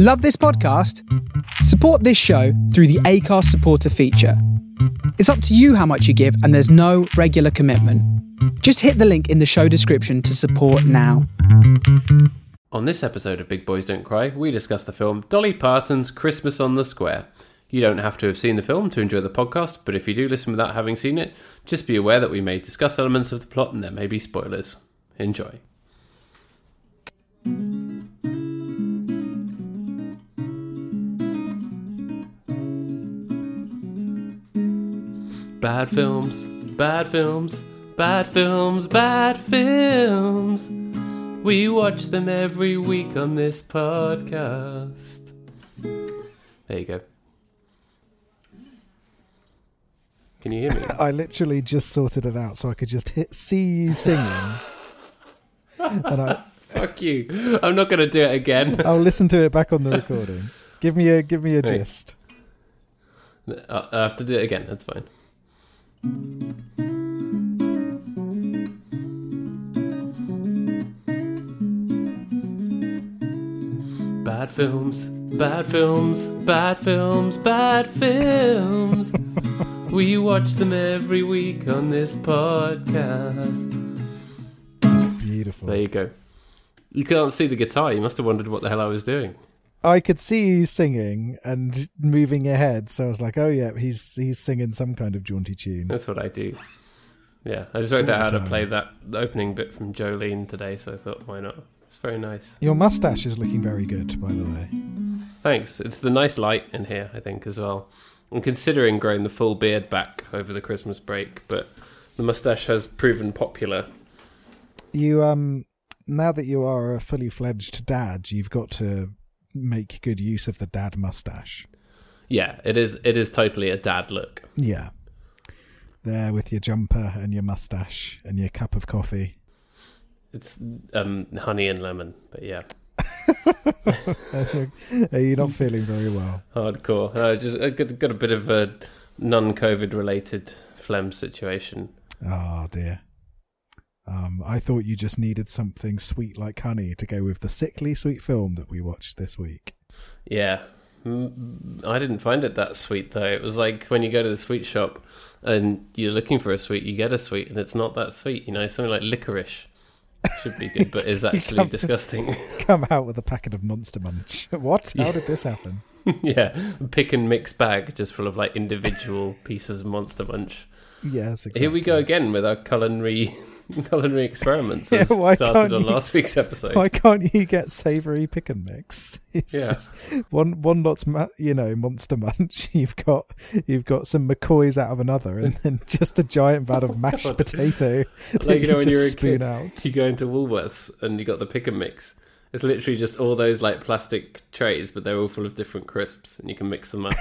Love this podcast? Support this show through the Acast supporter feature. It's up to you how much you give, and there's no regular commitment. Just hit the link in the show description to support now. On this episode of Big Boys Don't Cry, we discuss the film Dolly Parton's Christmas on the Square. You don't have to have seen the film to enjoy the podcast, but if you do listen without having seen it, just be aware that we may discuss elements of the plot and there may be spoilers. Enjoy. Bad films, bad films, bad films, bad films. We watch them every week on this podcast. There you go. Can you hear me? I literally just sorted it out so I could just hit see you singing. and I Fuck you. I'm not going to do it again. I'll listen to it back on the recording. Give me a give me a Hey. gist. I I have to do it again. That's fine. Bad films, bad films, bad films, bad films. we watch them every week on this podcast. Beautiful. There you go. You can't see the guitar. You must have wondered what the hell I was doing. I could see you singing and moving your head, so I was like, "Oh yeah, he's he's singing some kind of jaunty tune." That's what I do. Yeah, I just worked out how to play that opening bit from Jolene today, so I thought, why not? It's very nice. Your mustache is looking very good, by the way. Thanks. It's the nice light in here, I think, as well. I'm considering growing the full beard back over the Christmas break, but the mustache has proven popular. You um now that you are a fully fledged dad, you've got to make good use of the dad mustache. Yeah, it is. It is totally a dad look. Yeah. There with your jumper and your mustache and your cup of coffee. It's um, honey and lemon, but yeah, Are you not feeling very well? hardcore. Uh, just I got, got a bit of a non-COVID related phlegm situation. Oh dear. Um, I thought you just needed something sweet like honey to go with the sickly sweet film that we watched this week. Yeah. I didn't find it that sweet though. It was like when you go to the sweet shop and you're looking for a sweet, you get a sweet and it's not that sweet. You know, something like licorice should be good, but is actually come- disgusting. Come out with a packet of Monster Munch. What? How did this happen? yeah, pick and mix bag just full of like individual pieces of Monster Munch. Yes, exactly. Here we go again with our culinary culinary experiments Yeah, started on you- last week's episode. Why can't you get savoury pick and mix? It's Yeah. just one one lot's ma- you know Monster Munch. You've got you've got some McCoys out of another, and then just a giant vat of oh, mashed God. potato. like you know when just you were a spoon kid, out. you go into Woolworths and you got the pick and mix. It's literally just all those like plastic trays, but they're all full of different crisps, and you can mix them up.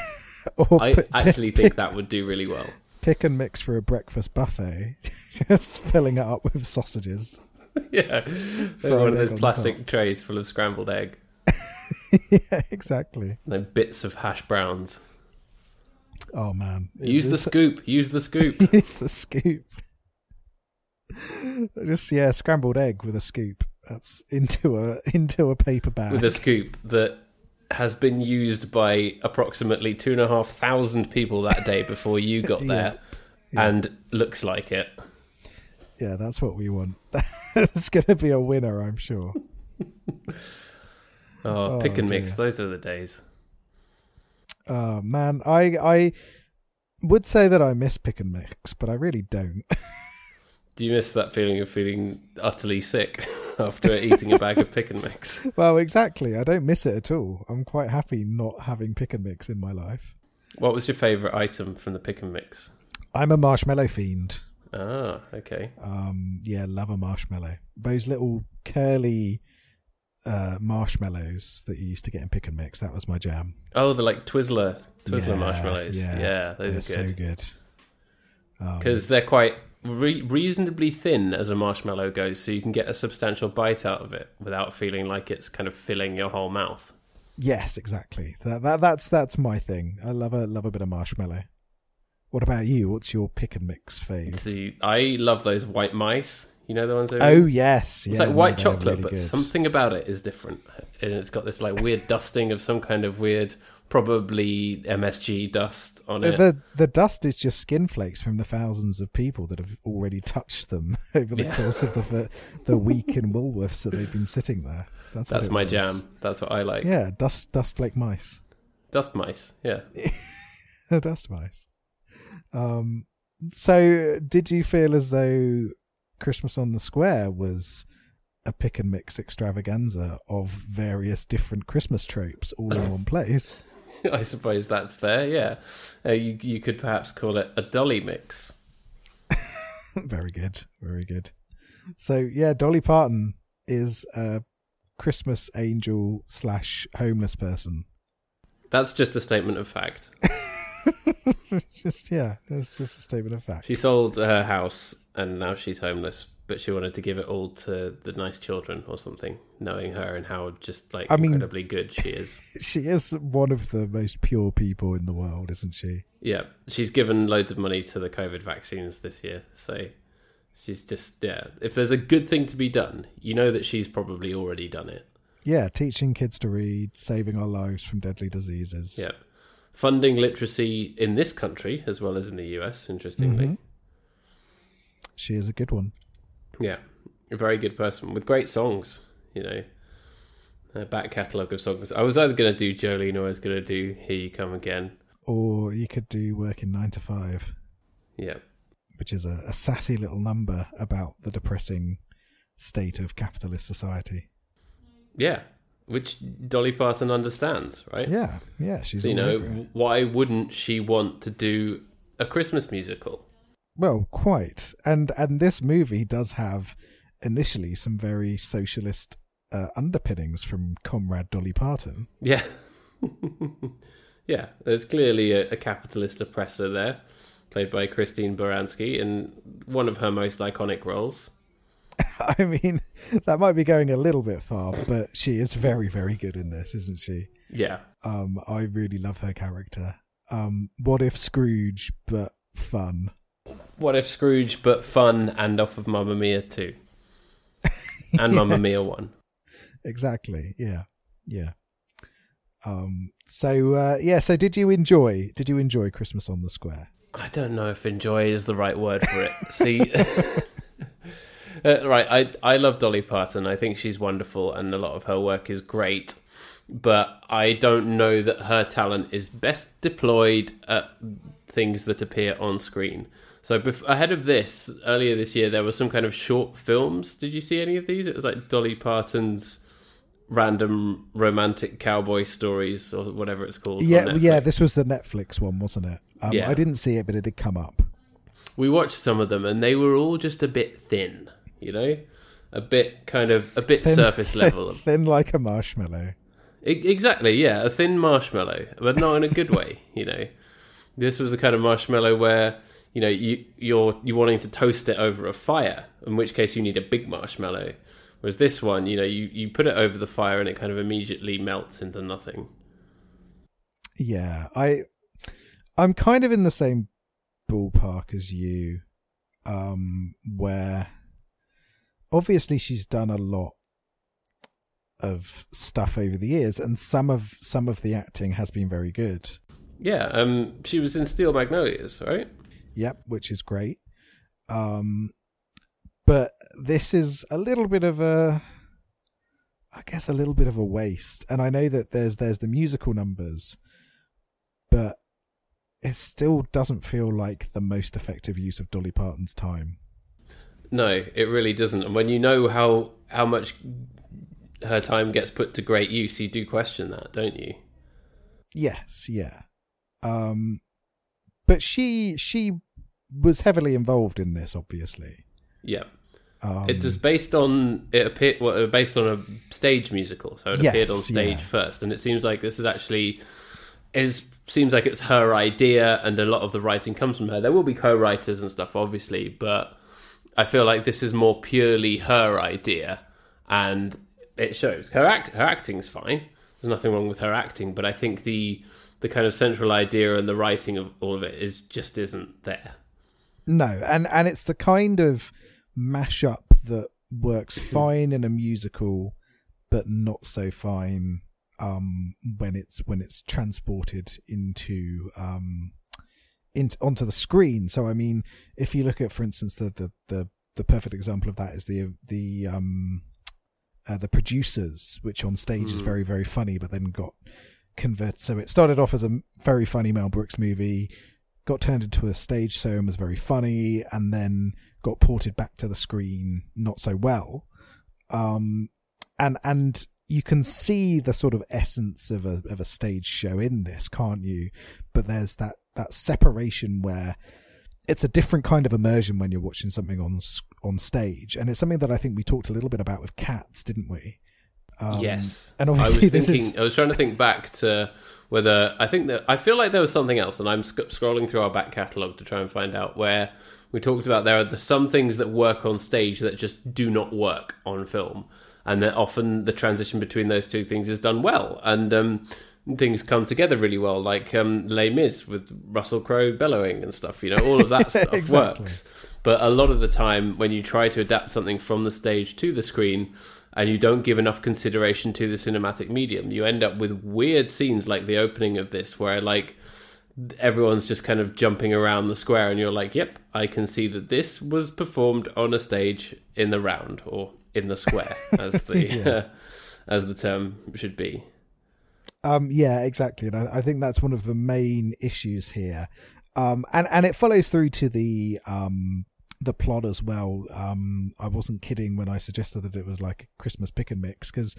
I actually think that would do really well. Pick and mix for a breakfast buffet, just filling it up with sausages. yeah, one of those plastic trays full of scrambled egg, yeah, exactly. like bits of hash browns. Oh man, It Use the scoop. Use the scoop. use the scoop. Just yeah, scrambled egg with a scoop. That's into a into a paper bag. with a scoop that has been used by approximately two and a half thousand people that day before you got there, Yeah. and looks like it. Yeah, that's what we want. it's going to be a winner, I'm sure. Oh, Oh, pick and mix. Those are the days. Oh man, I I would say that I miss pick and mix, but I really don't. Do you miss that feeling of feeling utterly sick after eating a bag of pick and mix? well, exactly. I don't miss it at all. I'm quite happy not having pick and mix in my life. What was your favourite item from the pick and mix? I'm a marshmallow fiend. Ah, okay. Um, yeah, love a marshmallow. Those little curly uh, marshmallows that you used to get in pick and mix. That was my jam. Oh, the like Twizzler, Twizzler Yeah, marshmallows. yeah. Yeah, those They're are so good good. Um, because they're quite re- reasonably thin as a marshmallow goes, so you can get a substantial bite out of it without feeling like it's kind of filling your whole mouth. yes, exactly. That, that that's that's my thing. I love a love a bit of marshmallow. What about you? What's your pick and mix fave? See, I love those white mice. You know the ones. I Oh yes, It's yeah, like white they're chocolate, really but good. something about it is different, and it's got this like weird dusting of some kind of weird, probably MSG dust on The, it. the the dust is just skin flakes from the thousands of people that have already touched them over the Yeah. course of the the week in Woolworths that they've been sitting there. That's That's my was. jam. That's what I like. Yeah, dust dust flake mice. Dust mice. Yeah. dust mice. Um. So, did you feel as though Christmas on the Square was a pick and mix extravaganza of various different Christmas tropes all in one place? I suppose that's fair. Yeah. Uh, you you could perhaps call it a dolly mix. very good, very good. So, yeah, Dolly Parton is a Christmas angel slash homeless person. That's just a statement of fact. It's just yeah, it's just a statement of fact. She sold her house and now she's homeless, but she wanted to give it all to the nice children or something, knowing her and how just like I mean- incredibly good she is. She is one of the most pure people in the world, isn't she? Yeah, she's given loads of money to the COVID vaccines this year, so she's just yeah. If there's a good thing to be done, you know that she's probably already done it. Yeah, teaching kids to read, saving our lives from deadly diseases. Yeah, funding literacy in this country as well as in the US. Interestingly, Mhm. She is a good one. yeah, a very good person with great songs. You know, a back catalogue of songs. I was either going to do Jolene or I was going to do Here You Come Again. Or you could do work in nine to five, Yeah, which is a, a sassy little number about the depressing state of capitalist society. yeah, which Dolly Parton understands, right? Yeah, yeah, she's So, you know, why wouldn't she want to do a Christmas musical? Well, quite. And and this movie does have initially some very socialist uh, underpinnings from Comrade Dolly Parton. Yeah. yeah, there's clearly a, a capitalist oppressor there, played by Christine Baranski in one of her most iconic roles. I mean, that might be going a little bit far, but she is very, very good in this, isn't she? Yeah. Um, I really love her character. Um, what if Scrooge, but fun? What if Scrooge, but fun and off of Mamma Mia 2? And Mamma Mia 1. Exactly. Yeah. Yeah. Um. So uh, yeah. So did you enjoy? Did you enjoy Christmas on the Square? I don't know if enjoy is the right word for it. See, uh, right, I I love Dolly Parton. I think she's wonderful, and a lot of her work is great. But I don't know that her talent is best deployed at things that appear on screen. So bef- ahead of this, earlier this year, there were some kind of short films. Did you see any of these? It was like Dolly Parton's random romantic cowboy stories or whatever it's called. Yeah. Yeah. This was the Netflix one, wasn't it? Um, Yeah. I didn't see it, but it did come up. we watched some of them and they were all just a bit thin you know a bit kind of a bit Thin- surface level Thin like a marshmallow. Exactly yeah a thin marshmallow but not in a good way you know this was a kind of marshmallow where you know you you're you wanting to toast it over a fire in which case you need a big marshmallow. Whereas this one you know you you put it over the fire and it kind of immediately melts into nothing. Yeah, I I'm kind of in the same ballpark as you, um, where obviously she's done a lot of stuff over the years, and some of some of the acting has been very good. yeah um she was in steel magnolias right Yep, which is great. Um, but this is a little bit of a, I guess, a little bit of a waste. And I know that there's there's the musical numbers, but it still doesn't feel like the most effective use of Dolly Parton's time. No, it really doesn't. And when you know how how much her time gets put to great use, you do question that, don't you? Yes, yeah. Um, but she she was heavily involved in this, obviously. Yeah. Um, it was based on it appeared well, based on a stage musical, so it Yes, appeared on stage yeah. first, and it seems like this is actually is seems like it's her idea, and a lot of the writing comes from her. There will be co-writers and stuff, obviously, but I feel like this is more purely her idea, and it shows. Her act her acting's fine. There's nothing wrong with her acting, but I think the the kind of central idea and the writing of all of it is just isn't there. No, and and it's the kind of mashup that works fine in a musical, but not so fine um, when it's when it's transported into um, into onto the screen. So I mean, if you look at, for instance, the the the, the perfect example of that is the the um, uh, the producers, which on stage mm. is very very funny, but then got converted. So it started off as a very funny Mel Brooks movie, got turned into a stage show and was very funny, and then got ported back to the screen not so well. Um, and and you can see the sort of essence of a of a stage show in this, can't you? But there's that that separation where it's a different kind of immersion when you're watching something on on stage, and it's something that I think we talked a little bit about with Cats, didn't we? Um, yes, and obviously I was thinking, is... I was trying to think back to whether I think that I feel like there was something else, and I'm sc- scrolling through our back catalogue to try and find out where we talked about there are some things that work on stage that just do not work on film and that often the transition between those two things is done well, and um, things come together really well, like um, Les Mis with Russell Crowe bellowing and stuff. You know, all of that stuff exactly. works. But a lot of the time, when you try to adapt something from the stage to the screen, and you don't give enough consideration to the cinematic medium, you end up with weird scenes like the opening of this, where like everyone's just kind of jumping around the square, and you're like, "Yep, I can see that this was performed on a stage in the round or in the square, as the yeah. uh, as the term should be. Um, yeah, exactly, and I, I, think that's one of the main issues here, um, and and it follows through to the um, the plot as well. Um, I wasn't kidding when I suggested that it was like a Christmas pick and mix because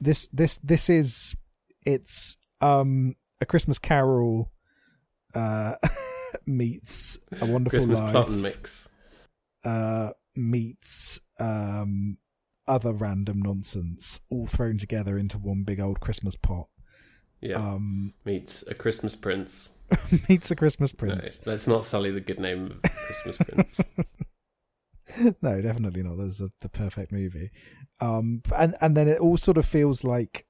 this this this is it's um, a Christmas Carol uh, meets a wonderful Christmas life. plot and mix. Uh, meets um, other random nonsense all thrown together into one big old Christmas pot. Yeah. Um, meets a Christmas Prince. meets a Christmas Prince. No, let's not sully the good name of Christmas Prince. no, definitely not. There's a, the perfect movie. Um, and and then it all sort of feels like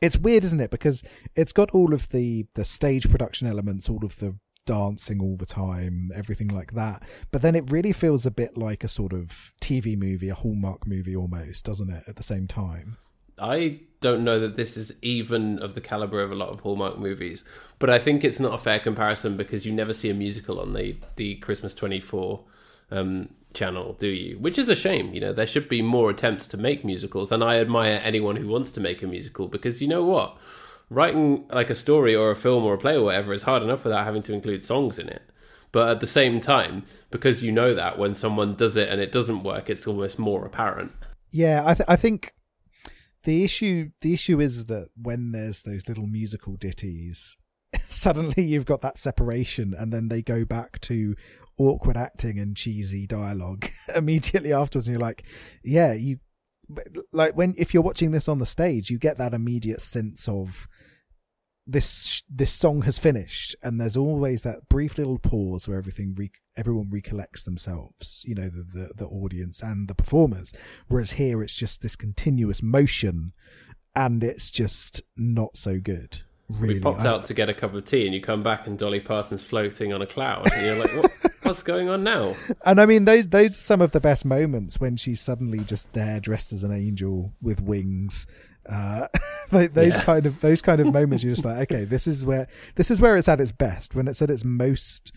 it's weird, isn't it? Because it's got all of the the stage production elements, all of the dancing all the time, everything like that. But then it really feels a bit like a sort of TV movie, a Hallmark movie almost, doesn't it, at the same time? I don't know that this is even of the caliber of a lot of Hallmark movies, but I think it's not a fair comparison because you never see a musical on the, the Christmas 24 um, channel, do you? Which is a shame. You know, there should be more attempts to make musicals, and I admire anyone who wants to make a musical because you know what? writing like a story or a film or a play or whatever is hard enough without having to include songs in it. But at the same time, because you know that when someone does it and it doesn't work, it's almost more apparent. Yeah, I, th- I think the issue the issue is that when there's those little musical ditties, suddenly you've got that separation, and then they go back to awkward acting and cheesy dialogue immediately afterwards, and you're like, yeah, you like when if you're watching this on the stage, you get that immediate sense of this this song has finished and there's always that brief little pause where everything re- everyone recollects themselves you know the, the, the audience and the performers. Whereas here it's just this continuous motion and it's just not so good really. we popped out to get a cup of tea and you come back and dolly parton's floating on a cloud and you're like what, what's going on now and i mean those those are some of the best moments when she's suddenly just there dressed as an angel with wings uh, those yeah. kind of those kind of moments, you're just like, okay, this is where this is where it's at its best. When it's at its most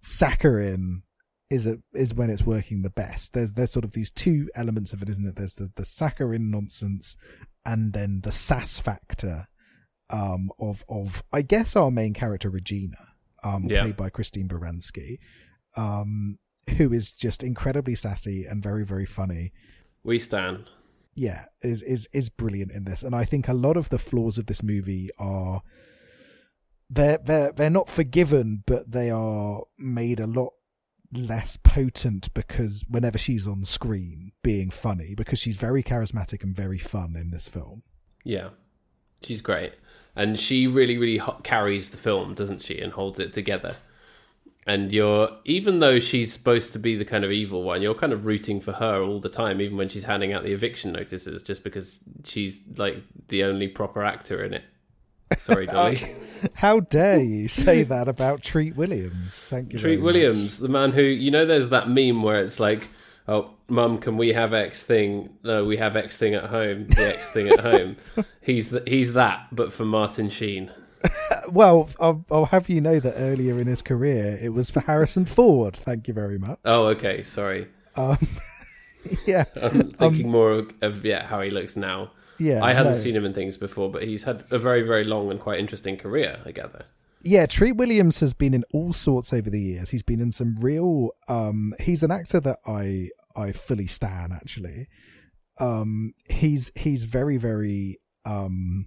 saccharine, is it is when it's working the best. There's there's sort of these two elements of it, isn't it? There's the the saccharine nonsense, and then the sass factor um, of of I guess our main character Regina, um, yeah. played by Christine Baranski, um, who is just incredibly sassy and very very funny. We stand. Yeah, is is is brilliant in this, and I think a lot of the flaws of this movie are they're they're they're not forgiven, but they are made a lot less potent because whenever she's on screen being funny because she's very charismatic and very fun in this film. Yeah. She's great. And she really really carries the film doesn't she and holds it together and you're even though she's supposed to be the kind of evil one you're kind of rooting for her all the time even when she's handing out the eviction notices just because she's like the only proper actor in it sorry dolly how dare you say that about treat williams thank you treat williams the man who you know there's that meme where it's like oh, mum, can we have X thing? No, we have X thing at home. The X thing at home. He's th- he's that, but for Martin Sheen. Well, I'll, I'll have you know that earlier in his career, it was for Harrison Ford. Thank you very much. Oh, okay. Sorry, Um, yeah, I'm thinking more of, of yeah how he looks now. yeah. I hadn't no. seen him in things before, but he's had a very very long and quite interesting career. I gather. Yeah, Treat Williams has been in all sorts over the years. He's been in some real. Um, he's an actor that I I fully stan. Actually, um, he's he's very very um,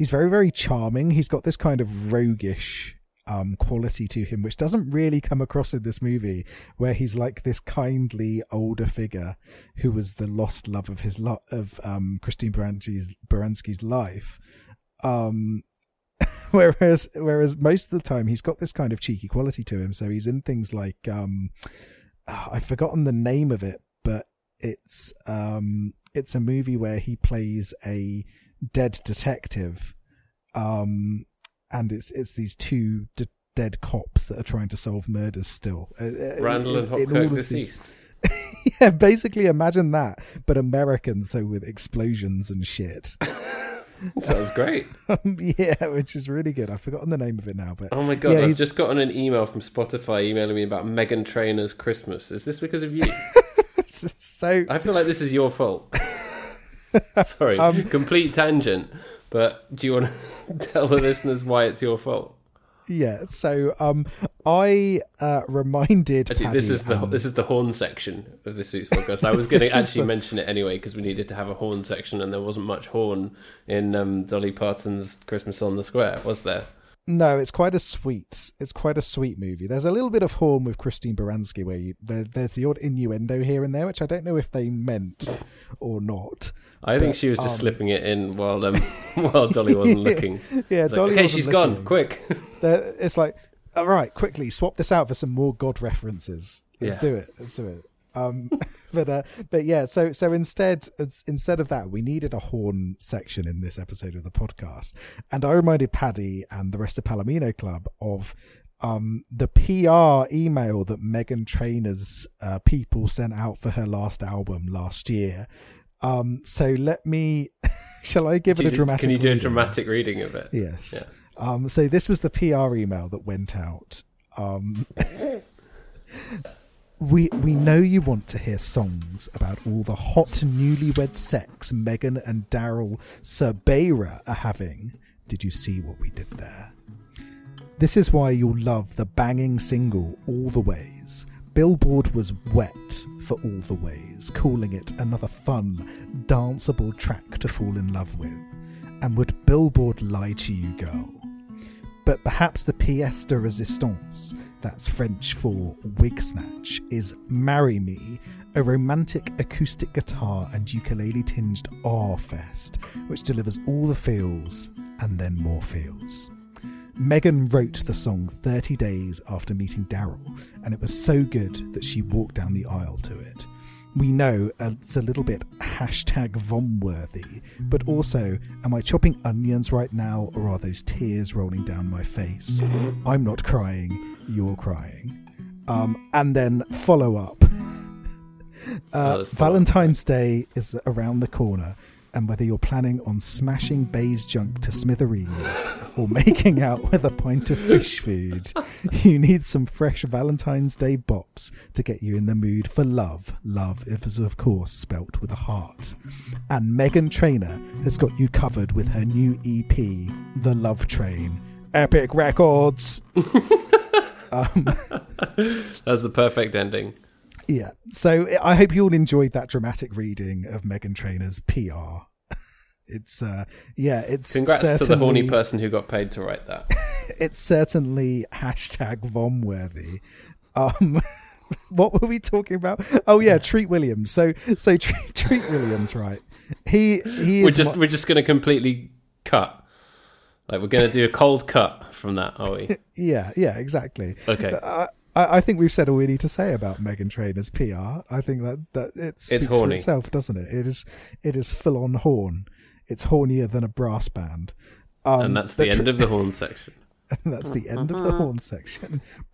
he's very very charming. He's got this kind of roguish um quality to him which doesn't really come across in this movie where he's like this kindly older figure who was the lost love of his lo- of um Christine Baranski's Baranski's life um whereas whereas most of the time he's got this kind of cheeky quality to him so he's in things like um ah, I've forgotten the name of it but it's um it's a movie where he plays a dead detective um and it's it's these two de- dead cops that are trying to solve murders still Uh, uh, Randall and in- all Hopkirk these- deceased. yeah basically imagine that but american so with explosions and shit Sounds great. Um, yeah, which is really good. I've forgotten the name of it now, but Oh my god! Yeah, I've he's- just gotten an email from Spotify emailing me about Meghan Trainor's Christmas. Is this because of you? so I feel like this is your fault. Sorry, Um, complete tangent. But do you want to tell the listeners why it's your fault? yeah. So um, I uh, reminded Actually, this is the and- this is the horn section of this week's podcast. I was going to actually the- mention it anyway because we needed to have a horn section, and there wasn't much horn in um, Dolly Parton's Christmas on the Square, was there? No. It's quite a sweet. It's quite a sweet movie. There's a little bit of horn with Christine Baranski where you, there, there's the odd innuendo here and there, which I don't know if they meant or not. I think she was just um, slipping it in while um, while Dolly wasn't looking. Yeah, It's like, Dolly okay, she's gone. Quick. It's like, all right, quickly swap this out for some more God references. Let's Yeah. do it. Let's do it. Um, but uh, but yeah, so so instead instead of that, we needed a horn section in this episode of the podcast, and I reminded Paddy and the rest of Palomino Club of um, the PR email that Meghan Trainor's uh, people sent out for her last album last year. Um, so let me, shall I give Do it a dramatic? Can you do a dramatic reading of it? Yes. Um, so this was the PR email that went out. We we know you want to hear songs about all the hot newlywed sex Meghan and Daryl Sabara are having. Did you see what we did there? This is why you'll love the banging single All the Ways. Billboard was wet for All the Ways, calling it another fun, danceable track to fall in love with. And would Billboard lie to you, girl? But perhaps the pièce de résistance, that's French for wig snatch, is Marry Me, a romantic acoustic guitar and ukulele tinged R fest, which delivers all the feels and then more feels. Megan wrote the song 30 days after meeting Daryl, and it was so good that she walked down the aisle to it. We know it's a little bit hashtag vom worthy, but also, am I chopping onions right now, or are those tears rolling down my face? I'm not crying, you're crying. Um, and then follow up. Oh, Uh. Valentine's Day is around the corner, and whether you're planning on smashing Bay's junk to smithereens or making out with a pint of fish food, you need some fresh Valentine's Day bops to get you in the mood for love. Love is, of course, spelt with a heart. And Meghan Trainor has got you covered with her new EP, The Love Train. Epic Records! um, That's the perfect ending. Yeah. So I hope you all enjoyed that dramatic reading of Meghan Trainor's PR. It's uh yeah, it's Congrats to the horny person who got paid to write that. It's certainly hashtag vom worthy. Um what were we talking about? Oh yeah, Treat Williams. So so Treat, Treat Williams, right? He he is We're just mo- we're just going to completely cut. Like we're going to do a cold cut from that, are we? yeah, yeah, exactly. Okay. I, I I think we've said all we need to say about Meghan Trainor's PR. I think that that it speaks for horny. itself, doesn't it? It is it is full on horn. It's hornier than a brass band. Um, and that's the tr- end of the horn section. And that's the end of the horn section.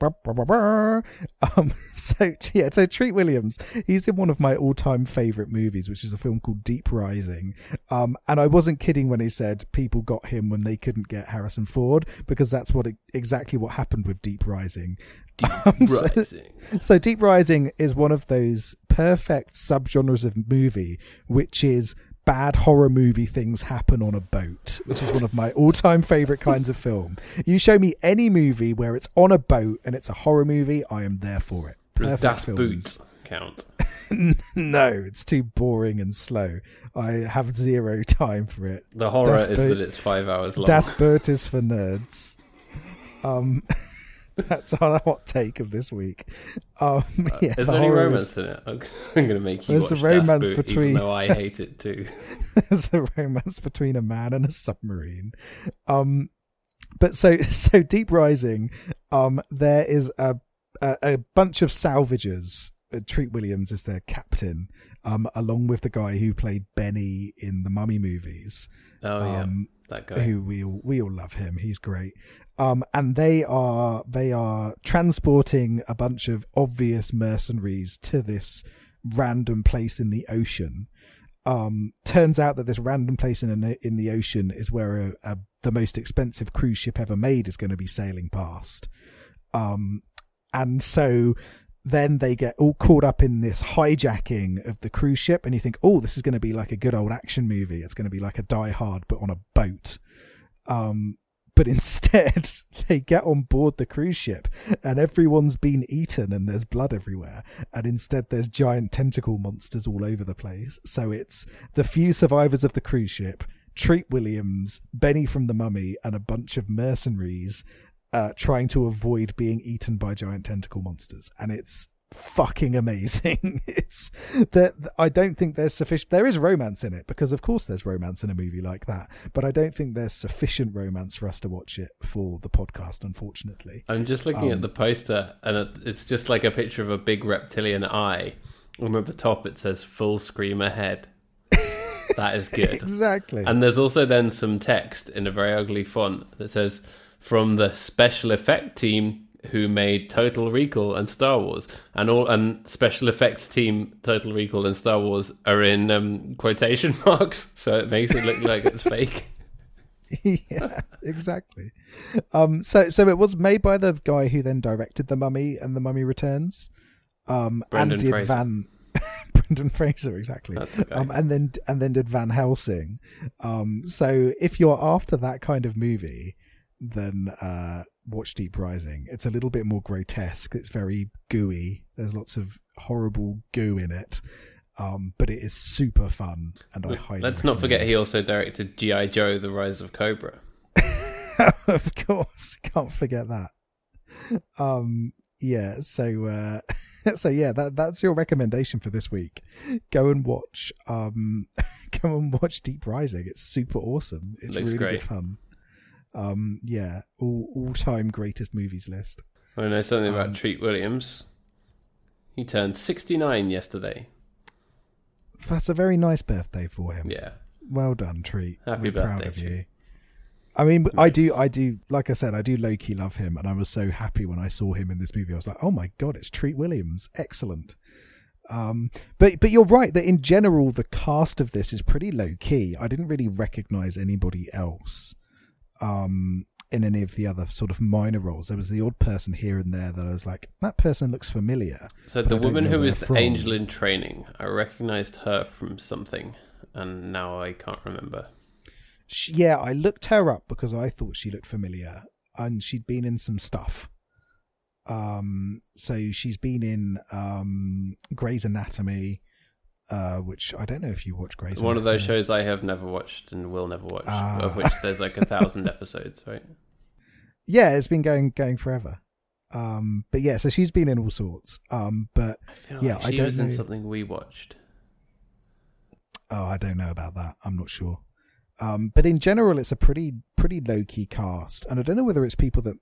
Um, so yeah, so Treat Williams, he's in one of my all-time favorite movies, which is a film called Deep Rising. Um, and I wasn't kidding when he said people got him when they couldn't get Harrison Ford, because that's what exactly what happened with Deep Rising. Deep Um, so- Rising. so Deep Rising is one of those perfect subgenres of movie, which is bad horror movie things happen on a boat, which is one of my all-time favorite kinds of film. You show me any movie where it's on a boat and it's a horror movie, I am there for it. Does Das count? no, it's too boring and slow. I have zero time for it. The horror Das is Boot- that it's five hours long. Das Boot is for nerds. Um, that's our hot take of this week. Um, yeah, is the there any romance is- in it? I'm, going to make you There's watch a romance between- even though I hate it too. there's a romance between a man and a submarine. Um, but so so Deep Rising, um, there is a a, a bunch of salvagers. Uh, Treat Williams is their captain, um, along with the guy who played Benny in the Mummy movies. Oh yeah, Um, that guy. who we all, we all love him. He's great. Um, and they are they are transporting a bunch of obvious mercenaries to this random place in the ocean. Um, turns out that this random place in in the ocean is where a, a, the most expensive cruise ship ever made is going to be sailing past. Um, and so then they get all caught up in this hijacking of the cruise ship, and you think, oh, this is going to be like a good old action movie. It's going to be like a Die Hard, but on a boat. Um, but instead, they get on board the cruise ship, and everyone's been eaten, and there's blood everywhere. And instead, there's giant tentacle monsters all over the place. So it's the few survivors of the cruise ship. Treat Williams, Benny from the Mummy, and a bunch of mercenaries uh, trying to avoid being eaten by giant tentacle monsters, and it's fucking amazing. it's that I don't think there's sufficient. There is romance in it because, of course, there's romance in a movie like that, but I don't think there's sufficient romance for us to watch it for the podcast. Unfortunately, I'm just looking um, at the poster, and it's just like a picture of a big reptilian eye. And at the top, it says "Full Scream Ahead." that is good. exactly. And there's also then some text in a very ugly font that says from the special effect team who made Total Recall and Star Wars, and all and special effects team Total Recall and Star Wars are in um, quotation marks, so it makes it look like it's fake. yeah, exactly. Um, so so it was made by the guy who then directed the Mummy and the Mummy Returns. Um, Brendan and did Fraser. Van Brendan Fraser exactly. Um, and then and then did Van Helsing. Um, so if you're after that kind of movie, then uh, watch Deep Rising. It's a little bit more grotesque. It's very gooey. There's lots of horrible goo in it. Um, but it is super fun, and I highly. Let's not forget recommend he also directed GI Joe: The Rise of Cobra. of course, can't forget that. Um, yeah. So, uh, so yeah, that that's your recommendation for this week. Go and watch. Um, go and watch Deep Rising. It's super awesome. It's Looks really great. good fun. Um, yeah, all all time greatest movies list. I know something about Um, Treat Williams. He turned 69 yesterday. That's a very nice birthday for him. Yeah. Well done, Treat. Happy We're proud of you. I mean, I do, I do. Like I said, I do low key love him, and I was so happy when I saw him in this movie. I was like, "Oh my god, it's Treat Williams! Excellent." Um, but but you're right that in general the cast of this is pretty low key. I didn't really recognize anybody else um, in any of the other sort of minor roles. There was the odd person here and there that I was like, "That person looks familiar." So the woman who was the from. angel in training, I recognized her from something, and now I can't remember. She, yeah, I looked her up because I thought she looked familiar, and she'd been in some stuff. Um, so she's been in um Grey's Anatomy, uh, which I don't know if you watch Grey's. One of those shows I have never watched and will never watch, Ah. of which there's like a thousand episodes, right? Yeah, it's been going going forever. Um, but yeah, so she's been in all sorts. Um, but I Yeah, like I don't was in something we watched. oh, I don't know about that. I'm not sure. Um, but in general, it's a pretty pretty low key cast, and I don't know whether it's people that,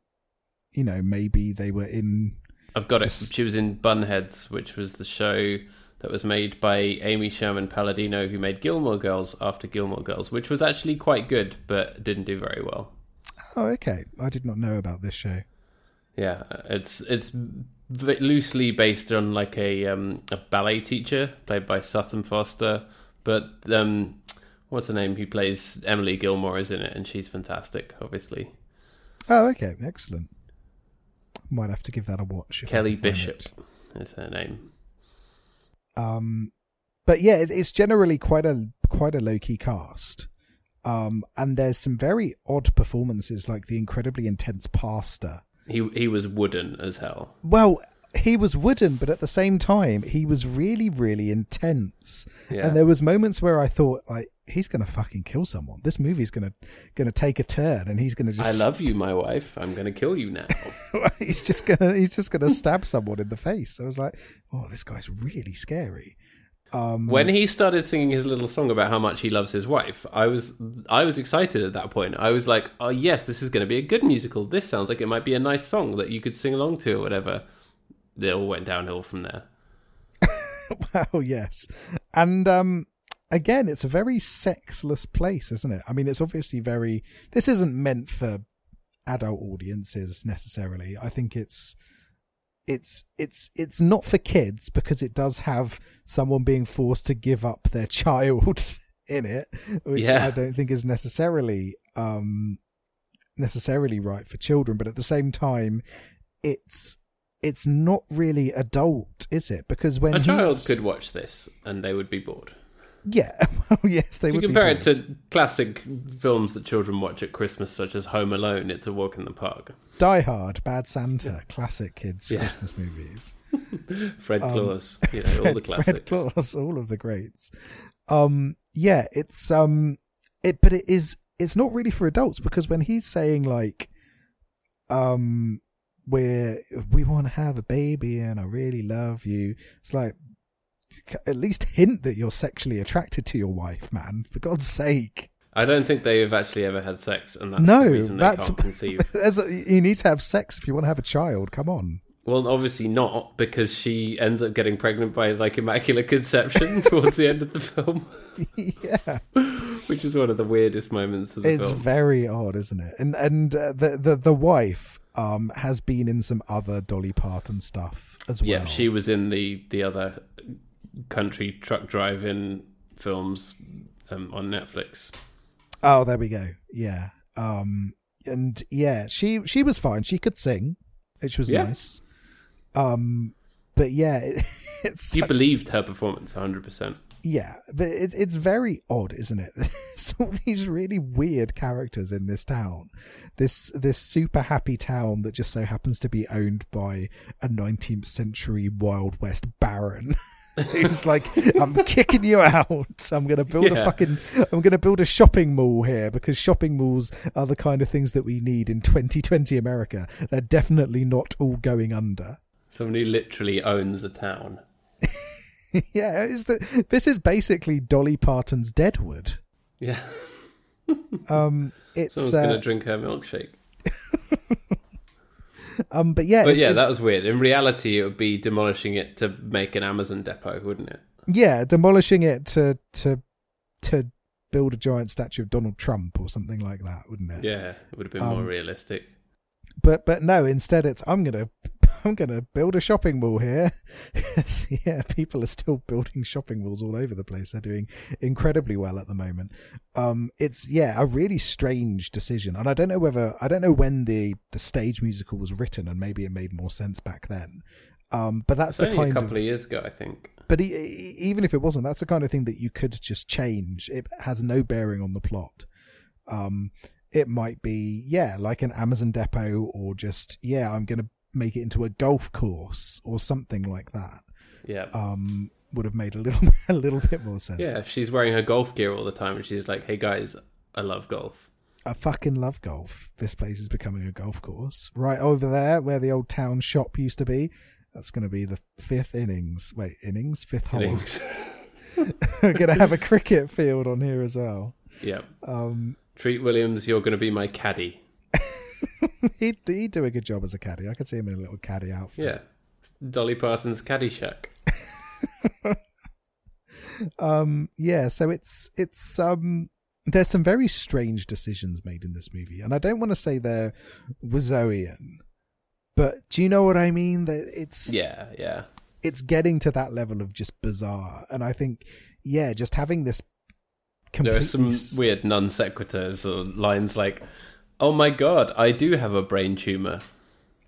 you know, maybe they were in I've got it. She was in Bunheads, which was the show that was made by Amy Sherman Palladino, who made Gilmore Girls after Gilmore Girls, which was actually quite good, but didn't do very well. Oh, okay. I did not know about this show. Yeah, it's it's loosely based on like a um, a ballet teacher played by Sutton Foster, but um, what's her name? Who plays Emily Gilmore is in it, and she's fantastic. Obviously, Oh, okay. Excellent. Might have to give that a watch. Kelly Bishop it. is her name. Um, but yeah, it's, it's generally quite a quite a low key cast. Um, and there's some very odd performances, like the incredibly intense pastor. He he was wooden as hell. Well, he was wooden, but at the same time, he was really, really intense. Yeah. And there was moments where I thought, like, he's gonna fucking kill someone. This movie's gonna gonna take a turn, and he's gonna just. I love you, my wife. I'm going to kill you now. he's just gonna he's just gonna stab someone in the face. I was like, oh, this guy's really scary. Um, when he started singing his little song about how much he loves his wife, I was I was excited at that point. I was like, "Oh yes, this is going to be a good musical. This sounds like it might be a nice song that you could sing along to or whatever." It all went downhill from there. Wow, yes. And um again, it's a very sexless place, isn't it? I mean, it's obviously very this isn't meant for adult audiences necessarily. I think it's it's it's it's not for kids because it does have someone being forced to give up their child in it, which Yeah. I don't think is necessarily um necessarily right for children, but at the same time it's it's not really adult, is it? Because when A child he's- could watch this and they would be bored. yeah, well, yes, they If you would be compare it to classic films that children watch at Christmas, such as Home Alone, It's a Walk in the Park, Die Hard, Bad Santa, classic kids Yeah. Christmas movies. Fred Claus, you know, all the classics. Fred Claus, all of the greats. Um, yeah, it's um, it, but it is. It's not really for adults because when he's saying like, um, we're we want to have a baby and I really love you, it's like at least hint that you're sexually attracted to your wife, man. For God's sake. I don't think they've actually ever had sex, and that's No, the reason they that's- can't conceive. A, you need to have sex if you want to have a child. Come on. Well, obviously not, because she ends up getting pregnant by like immaculate conception towards the end of the film, yeah. which is one of the weirdest moments of the it's film. very odd, isn't it? And and uh, the the the wife um has been in some other Dolly Parton stuff as well. Yeah, she was in the the other country truck driving films um, on Netflix. Oh, there we go. Yeah. Um and yeah, she she was fine. She could sing, which was Yeah. nice. Um but yeah, it, it's You such- believed her performance 100%. Yeah, but it's it's very odd, isn't it? There's all these really weird characters in this town. This this super happy town that just so happens to be owned by a 19th century Wild West baron. Who's like, I'm kicking you out. I'm gonna build a fucking, I'm gonna build a shopping mall here because shopping malls are the kind of things that we need in 2020 America. They're definitely not all going under. Somebody literally owns a town. yeah, is that this is basically Dolly Parton's Deadwood. Yeah. Um, it's Someone's going uh, to drink her milkshake. um, but yeah, But it's, yeah, it's- that was weird. In reality, it would be demolishing it to make an Amazon depot, wouldn't it? yeah, demolishing it to to to build a giant statue of Donald Trump or something like that, wouldn't it? Yeah, it would have been more Um, realistic. But but no, instead it's I'm gonna I'm gonna build a shopping mall here. yeah, people are still building shopping malls all over the place. They're doing incredibly well at the moment. Um, it's yeah, a really strange decision, and I don't know whether I don't know when the the stage musical was written, and maybe it made more sense back then. Um, but that's It's the kind a couple of of years ago, I think. but e- e- even if it wasn't, that's the kind of thing that you could just change. It has no bearing on the plot. Um, it might be, yeah, like an Amazon depot, or just, yeah, I'm going to make it into a golf course or something like that. Yeah. Um, would have made a little, a little bit more sense. yeah, if she's wearing her golf gear all the time and she's like, hey guys, I love golf. I fucking love golf. This place is becoming a golf course. Right over there, where the old town shop used to be, that's going to be the fifth innings. Wait, innings? Fifth hole. Innings. We're going to have a cricket field on here as well. yeah. Um, Treat Williams, you're going to be my caddy. he'd, he'd do a good job as a caddy. I could see him in a little caddy outfit. Yeah. Dolly Parton's caddy shack. Um, yeah. So it's it's um, there's some very strange decisions made in this movie, and I don't want to say they're Wiseauian, but do you know what I mean? That it's Yeah, yeah. it's getting to that level of just bizarre, and I think yeah, just having this. There are some weird non sequiturs or lines like, "Oh my god, I do have a brain tumor,"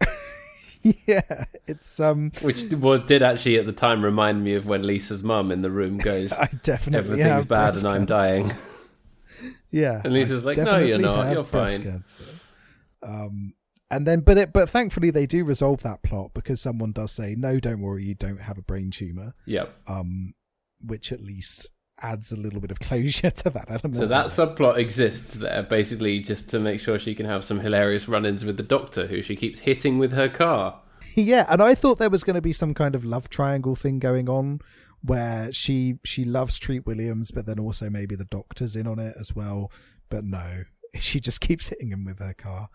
yeah, it's um, which was, did actually at the time remind me of when Lisa's mum in the room goes, I definitely "Everything's have bad and I'm cancer. dying." Yeah, And Lisa's I like, "No, you're not. You're fine." cancer. Um, and then, but it, but thankfully they do resolve that plot because someone does say, "No, don't worry, you don't have a brain tumor," Yep. um, which at least adds a little bit of closure to that element. So that subplot exists there, basically just to make sure she can have some hilarious run-ins with the Doctor, who she keeps hitting with her car. yeah, and I thought there was going to be some kind of love triangle thing going on where she she loves Treat Williams, but then also maybe the Doctor's in on it as well. But no, she just keeps hitting him with her car.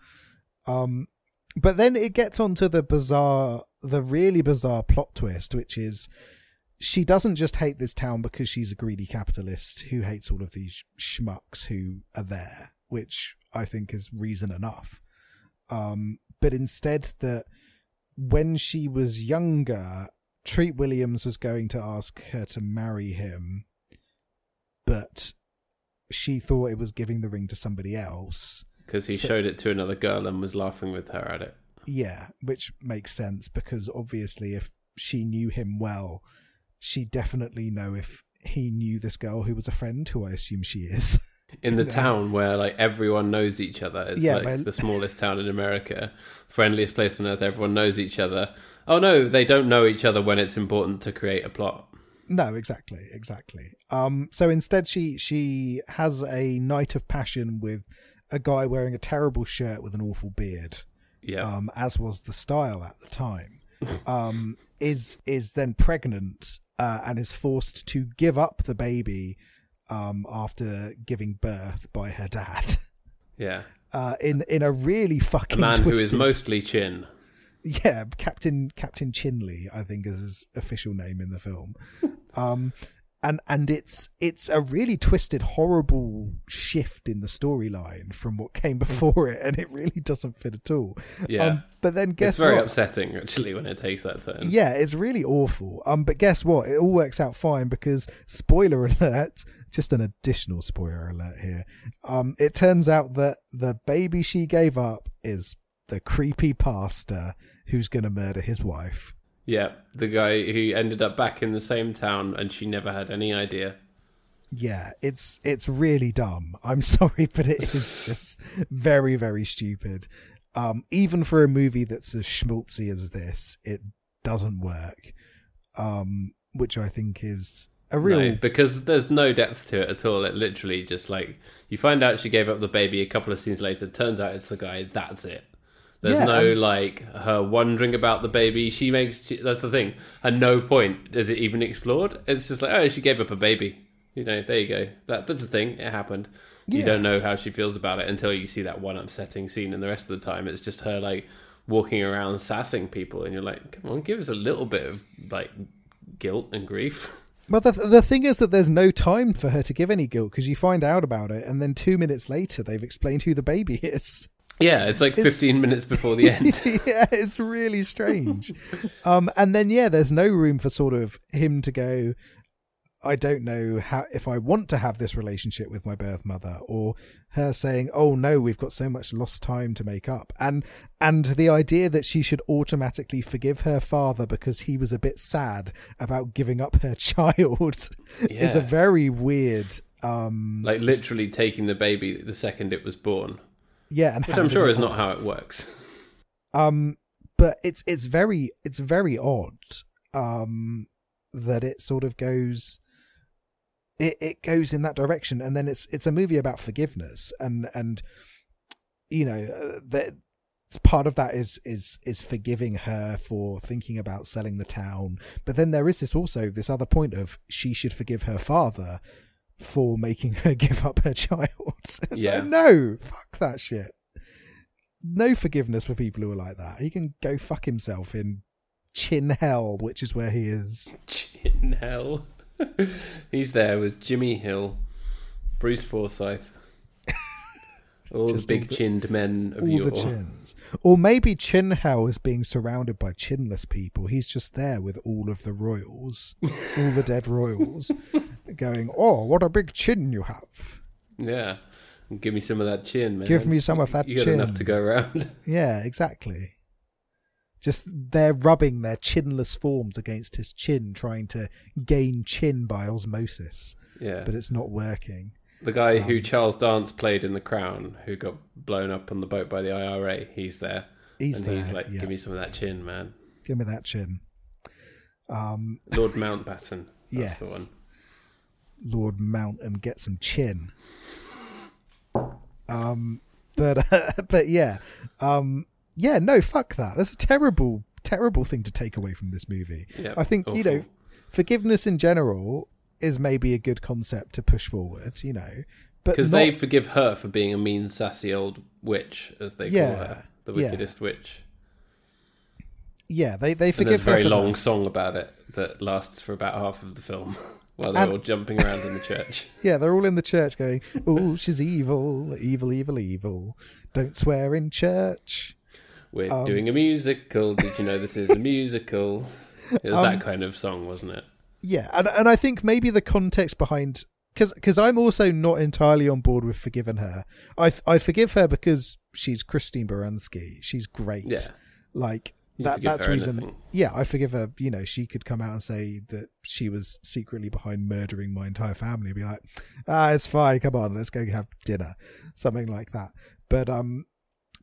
Um, but then it gets onto the bizarre, the really bizarre plot twist, which is she doesn't just hate this town because she's a greedy capitalist who hates all of these schmucks who are there, which I think is reason enough. Um, but instead that when she was younger, Treat Williams was going to ask her to marry him, but she thought it was giving the ring to somebody else. Because he So- showed it to another girl and was laughing with her at it. Yeah, which makes sense because obviously, if she knew him well, she definitely know if he knew this girl who was a friend, who I assume she is. In the No. town where like everyone knows each other. It's Yeah, like but- the smallest town in America. Friendliest place on earth, everyone knows each other. Oh no, they don't know each other when it's important to create a plot. No, exactly, exactly. Um, so instead, she she has a night of passion with a guy wearing a terrible shirt with an awful beard. Yeah. um, as was the style at the time, um, is is then pregnant uh, and is forced to give up the baby um, after giving birth by her dad. yeah. Uh, in in a really A fucking man who is mostly chin. yeah Captain Captain Chinley I think is his official name in the film, um, and and it's it's a really twisted horrible shift in the storyline from what came before it, and it really doesn't fit at all. Yeah. Um, but then guess what? it's very what? upsetting actually when it takes that turn. Yeah, it's really awful. Um, but guess what? It all works out fine because spoiler alert, just an additional spoiler alert here. Um, it turns out that the baby she gave up is the creepy pastor who's going to murder his wife. Yeah, the guy who ended up back in the same town and she never had any idea. Yeah, it's it's really dumb. I'm sorry, but it is just very very stupid. Um, even for a movie that's as schmaltzy as this, it doesn't work. Um, which I think is a real No, because there's no depth to it at all. It literally just like you find out she gave up the baby a couple of scenes later. Turns out it's the guy. That's it. There's Yeah, no like her wondering about the baby. She makes she, that's the thing. At no point is it even explored. It's just like oh, she gave up a baby. You know, there you go. That that's the thing. It happened. You don't know how she feels about it until you see that one upsetting scene, and the rest of the time it's just her like walking around sassing people, and you're like, come on, give us a little bit of like guilt and grief. Well, the the thing is that there's no time for her to give any guilt because you find out about it, and then two minutes later they've explained who the baby is. Yeah, it's like It's- 15 minutes before the end. yeah, it's really strange. um, and then yeah, there's no room for sort of him to go. I don't know how if I want to have this relationship with my birth mother, or her saying, "Oh no, we've got so much lost time to make up," and and the idea that she should automatically forgive her father because he was a bit sad about giving up her child is a very weird. Um, like literally taking the baby the second it was born, yeah, and which I'm sure is not how it works. um but it's it's very it's very odd um that it sort of goes it it goes in that direction. And then it's it's a movie about forgiveness and and you know uh, that part of that is is is forgiving her for thinking about selling the town. But then there is this also this other point of she should forgive her father for making her give up her child It's Yeah. no fuck that shit no forgiveness for people who are like that he can go fuck himself in chin hell which is where he is Chin hell. He's there with Jimmy Hill, Bruce Forsyth. All the big chinned men of all yore. the chins. Or maybe Chin Hell is being surrounded by chinless people. He's just there with all of the royals, all the dead royals, going, "Oh, what a big chin you have! Yeah. Give me some of that chin, man. Give me some of that you got chin." enough to go around. Yeah, exactly. Just they're rubbing their chinless forms against his chin, trying to gain chin by osmosis, yeah. but it's not working. The guy who Um, Charles Dance played in The Crown, who got blown up on the boat by the IRA, he's there. He's and there. he's like, yeah. give me some of that chin, man. Give me that chin. Um, Lord Mountbatten. That's Yes. the one. Lord Mount and get some chin. Um, but but yeah, um, yeah, no, fuck that. That's a terrible, terrible thing to take away from this movie. Yeah, I think you know, forgiveness in general is maybe a good concept to push forward. You know, but Because not- they forgive her for being a mean, sassy old witch, as they Yeah, call her. The yeah. wickedest witch. yeah, they they forgive. And there's a very long that. song about it that lasts for about half of the film while they're And- all jumping around in the church. Yeah, they're all in the church going, "Oh, she's evil, evil, evil, evil. Don't swear in church." We're Um, doing a musical. Did you know this is a musical? It was Um, that kind of song, wasn't it? Yeah, and and I think maybe the context behind because because I'm also not entirely on board with forgiving her. I I forgive her because she's Christine Baranski. She's great. Yeah. like that. That's reason. anything. Yeah, I forgive her. You know, she could come out and say that she was secretly behind murdering my entire family. and Be like, ah, it's fine. Come on, let's go have dinner, something like that. But um,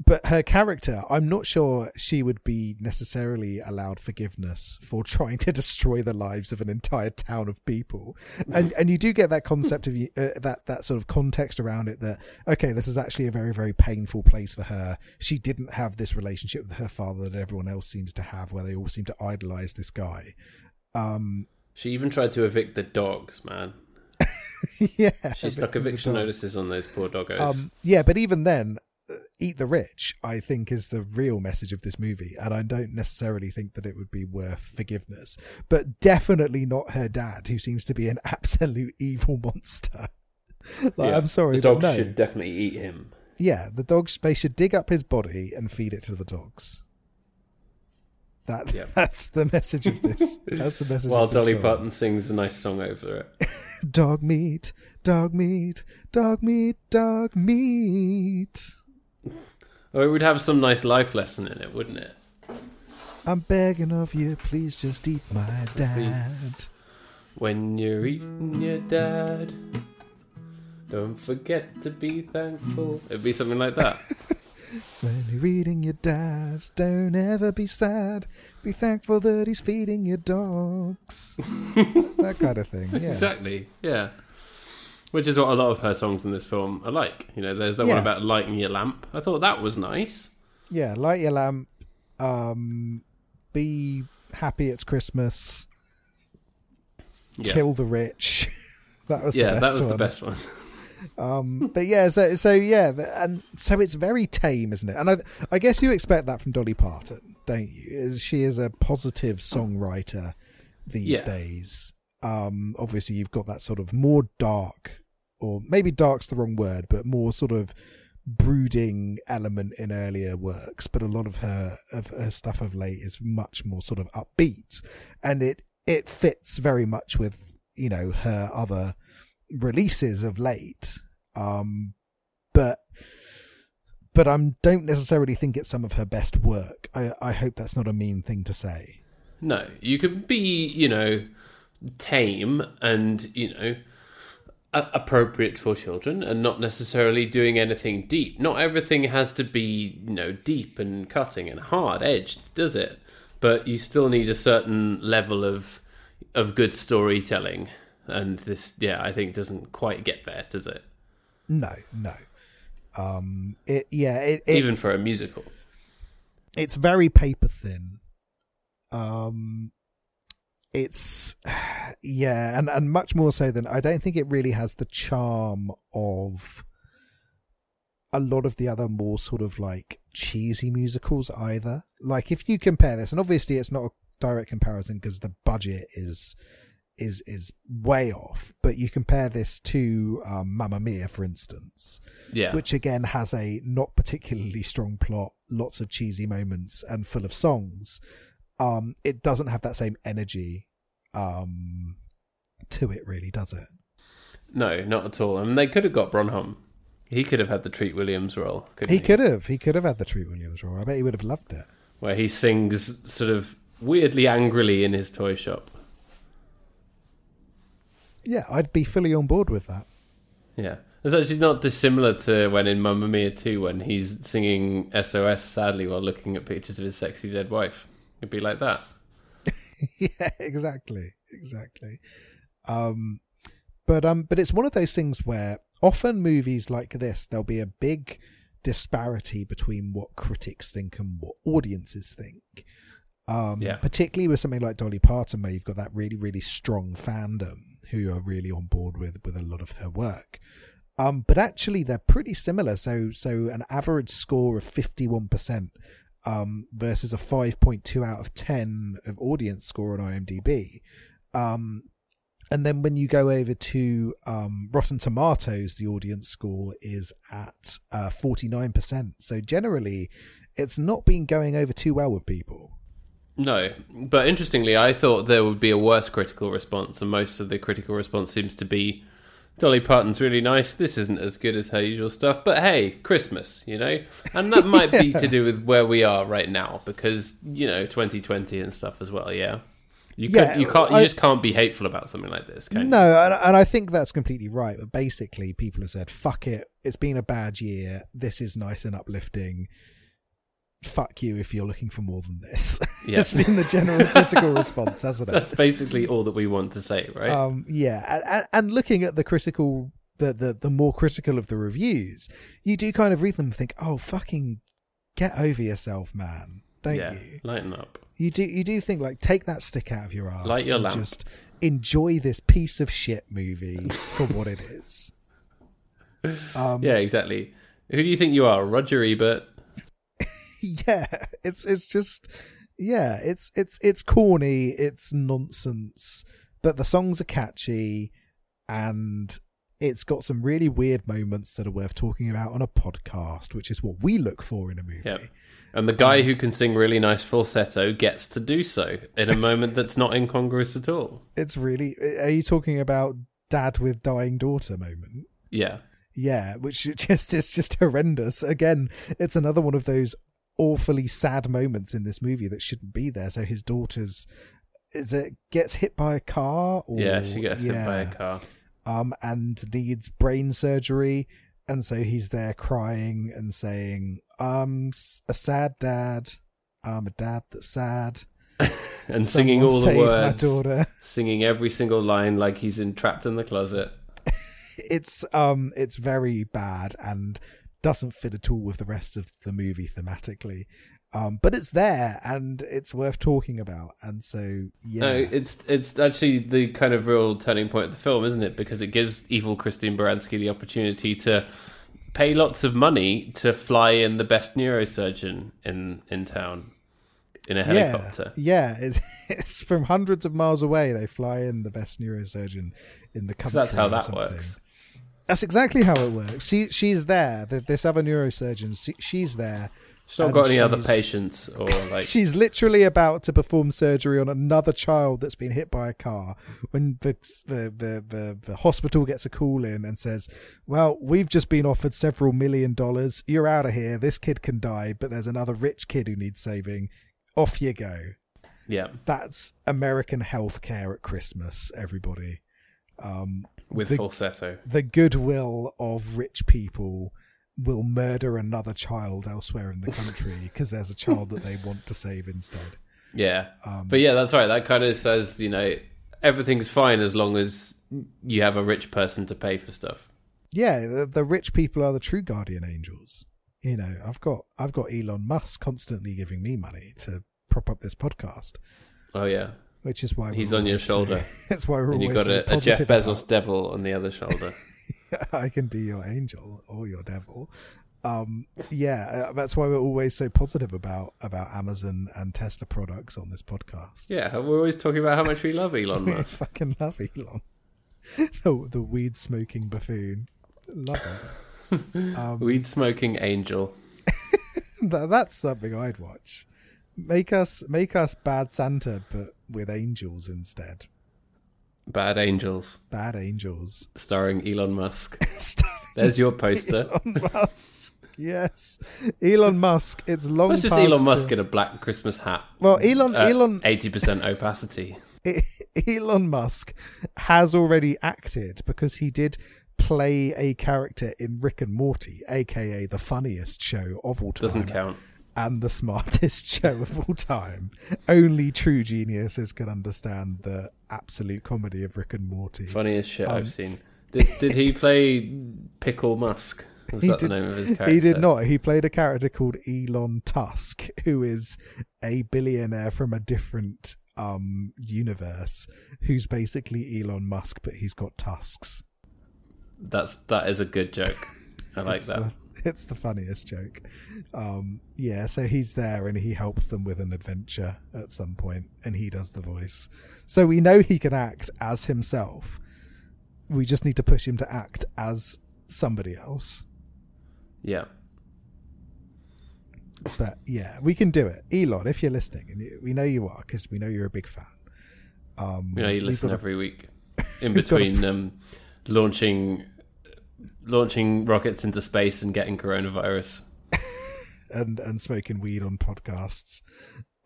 but her character, I'm not sure she would be necessarily allowed forgiveness for trying to destroy the lives of an entire town of people. And and you do get that concept of uh, that that sort of context around it that okay, this is actually a very very painful place for her. She didn't have this relationship with her father that everyone else seems to have, where they all seem to idolize this guy. Um, She even tried to evict the dogs, man. yeah, She stuck eviction notices on those poor doggos. Um, yeah, but even then, eat the rich. I think is the real message of this movie, and I don't necessarily think that it would be worth forgiveness. But definitely not her dad, who seems to be an absolute evil monster. like, Yeah, I'm sorry, the dogs no. should definitely eat him. Yeah, the dogs. They should dig up his body and feed it to the dogs. That Yeah. that's the message of this. That's the message. While of this Dolly film. Parton sings a nice song over it. dog meat, dog meat, dog meat, dog meat. Or it would have some nice life lesson in it, wouldn't it? I'm begging of you, please just eat my dad. When you're eating your dad, don't forget to be thankful. It'd be something like that. When you're eating your dad, don't ever be sad. Be thankful that he's feeding your dogs. that kind of thing. Yeah. Exactly. Yeah. Which is what a lot of her songs in this film are like. You know, there's that Yeah. one about lighting your lamp. I thought that was nice. Yeah. Light your lamp. Um, be happy it's Christmas. Yeah. Kill the rich. that was yeah, the best that was one. the best one. Um, but yeah, so so yeah, and so it's very tame, isn't it? And I I guess you expect that from Dolly Parton, don't you? She is a positive songwriter these Yeah. days. Um, obviously, you've got that sort of more dark, or maybe dark's the wrong word, but more sort of brooding element in earlier works. But a lot of her of her stuff of late is much more sort of upbeat, and it it fits very much with you know her other releases of late. Um but but i don't necessarily think it's some of her best work. I i hope that's not a mean thing to say. No, you could be, you know, tame and, you know, a- appropriate for children and not necessarily doing anything deep. Not everything has to be, you know, deep and cutting and hard edged, does it? But you still need a certain level of of good storytelling. And this, yeah, I think doesn't quite get there, does it? no no um it yeah it, it Even for a musical. it's very paper thin um it's yeah and and much more so than i don't think it really has the charm of a lot of the other more sort of like cheesy musicals either like if you compare this and obviously it's not a direct comparison because the budget is is is way off. But you compare this to um, Mamma Mia, for instance, Yeah. which again has a not particularly strong plot, lots of cheesy moments, and full of songs. Um, it doesn't have that same energy um, to it, really, does it? no, not at all. I mean, they could have got Brosnan. He could have had the Treat Williams role. He he, could have. He could have had the Treat Williams role. I bet he would have loved it. Where he sings sort of weirdly angrily in his toy shop. Yeah, I'd be fully on board with that. Yeah. It's actually not dissimilar to when in Mamma Mia 2 when he's singing SOS sadly while looking at pictures of his sexy dead wife. It'd be like that. yeah, exactly, exactly. Um, but um, but it's one of those things where often movies like this, there'll be a big disparity between what critics think and what audiences think. Um, Yeah. particularly with something like Dolly Parton, where you've got that really, really strong fandom who are really on board with with a lot of her work. Um, but actually, they're pretty similar. So, so an average score of fifty one percent um, versus a 5.2 out of 10 of audience score on IMDb. Um, and then when you go over to um, Rotten Tomatoes, the audience score is at uh, 49%. So generally, it's not been going over too well with people. No, but interestingly, I thought there would be a worse critical response, and most of the critical response seems to be Dolly Parton's really nice. This isn't as good as her usual stuff, but hey, Christmas, you know, and that might be to do with where we are right now because you know 2020 and stuff as well. Yeah, you Yeah, could, you can't, you I- just can't be hateful about something like this, can you? No, and, and I think that's completely right. But basically, people have said, fuck it. It's been a bad year. This is nice and uplifting. Fuck you if you're looking for more than this. Yeah. it's been the general critical response, hasn't it? That's basically all that we want to say, right? Um, yeah, and- and, and looking at the critical, the, the the more critical of the reviews, you do kind of read them and think, oh, fucking get over yourself, man, don't yeah, you? lighten up. You do you do think like take that stick out of your ass, Light your and lamp. just enjoy this piece of shit movie for what it is. Um, Yeah, exactly. Who do you think you are, Roger Ebert? yeah it's it's just yeah it's it's it's corny it's nonsense but the songs are catchy and it's got some really weird moments that are worth talking about on a podcast which is what we look for in a movie Yep. And the guy um, who can sing really nice falsetto gets to do so in a moment that's not incongruous at all. it's really are you talking about dad with dying daughter moment Yeah. yeah which just is just horrendous again it's another one of those awfully sad moments in this movie that shouldn't be there. So his daughter's is it gets hit by a car or Yeah, she gets hit by a car. um and needs brain surgery. And so he's there crying and saying um a sad dad. I'm a dad that's sad. And singing all the words. Singing every single line like he's in, trapped in the closet. it's um it's very bad. And doesn't fit at all with the rest of the movie thematically um but it's there and it's worth talking about and so yeah No, it's it's actually the kind of real turning point of the film, isn't it? Because it gives evil Christine Baranski the opportunity to pay lots of money to fly in the best neurosurgeon in in town in a helicopter. yeah, yeah it's, it's from hundreds of miles away they fly in the best neurosurgeon in the country that's how that something. works. That's exactly how it works she she's there the, this other neurosurgeon she, she's there She's not got any other patients or like She's literally about to perform surgery on another child that's been hit by a car when the, the, the, the, the hospital gets a call in and says, Well, we've just been offered several million dollars. You're out of here. This kid can die, but there's another rich kid who needs saving. Off you go. yeah, That's American healthcare at Christmas, everybody. Um, with The- falsetto. the goodwill of rich people will murder another child elsewhere in the country because there's a child that they want to save instead. Yeah, Um, but yeah, that's right. That kind of says you know everything's fine as long as you have a rich person to pay for stuff. yeah the, the rich people are the true guardian angels you know i've got i've got elon musk constantly giving me money to prop up this podcast Oh yeah, which is why He's on your shoulder. that's why we're and you always got a, a Jeff Bezos about- devil on the other shoulder. i can be your angel or your devil um, yeah, uh, that's why we're always so positive about about Amazon and Tesla products on this podcast. Yeah, we're always talking about how much we love Elon We Musk. fucking love Elon, the, the weed smoking buffoon. Love it. Um, Weed smoking angel. That, that's something I'd watch. Make us make us bad Santa, but with angels instead. Bad Angels, Bad angels. starring Elon Musk. There's your poster. Elon Musk. Yes, Elon Musk. It's long. That's just Elon Musk to- in a black Christmas hat. Well, Elon. Uh, Elon. 80% opacity. Elon Musk has already acted because he did play a character in Rick and Morty, aka the funniest show of all time. Doesn't count. And the smartest show of all time. Only true geniuses can understand the absolute comedy of Rick and Morty. Funniest shit Um, I've seen. Did, did he play Pickle Musk? Was that did- the name of his character? He did not. He played a character called Elon Tusk, who is a billionaire from a different um universe, who's basically Elon Musk, but he's got tusks. That's that is a good joke. I like that. it's the funniest joke. Um, yeah, so he's there and he helps them with an adventure at some point, and he does the voice. So we know he can act as himself. We just need to push him to act as somebody else. Yeah. But yeah, we can do it. Elon, if you're listening, and we know you are because we know you're a big fan. Um, You know, you listen got a- every week. In a- between um, launching launching rockets into space and getting coronavirus. and and smoking weed on podcasts.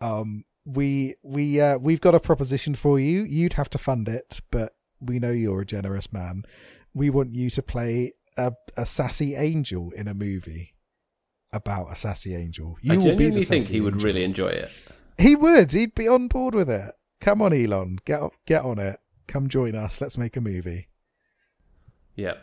Um, we we uh, we've got a proposition for you. You'd have to fund it, but we know you're a generous man. We want you to play a, a sassy angel in a movie about a sassy angel. You I will be the genuinely think he would angel. really enjoy it. He would. He'd be on board with it. Come on, Elon, get get on it. Come join us. Let's make a movie. Yeah.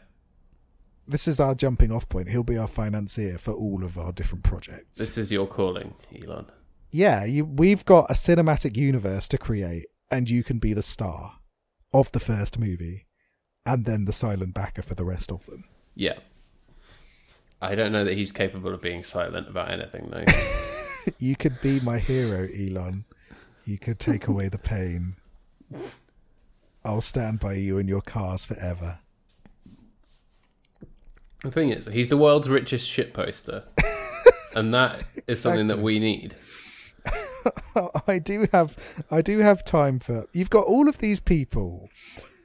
This is our jumping off point. He'll be our financier for all of our different projects. This is your calling, Elon. yeah, you, we've got a cinematic universe to create, and you can be the star of the first movie, and then the silent backer for the rest of them. Yeah. I don't know that he's capable of being silent about anything, though. You could be my hero, Elon. You could take away the pain. I'll stand by you in your cars forever. The thing is, he's the world's richest shit poster. and that is something that we need. I do have, I do have time for. You've got all of these people,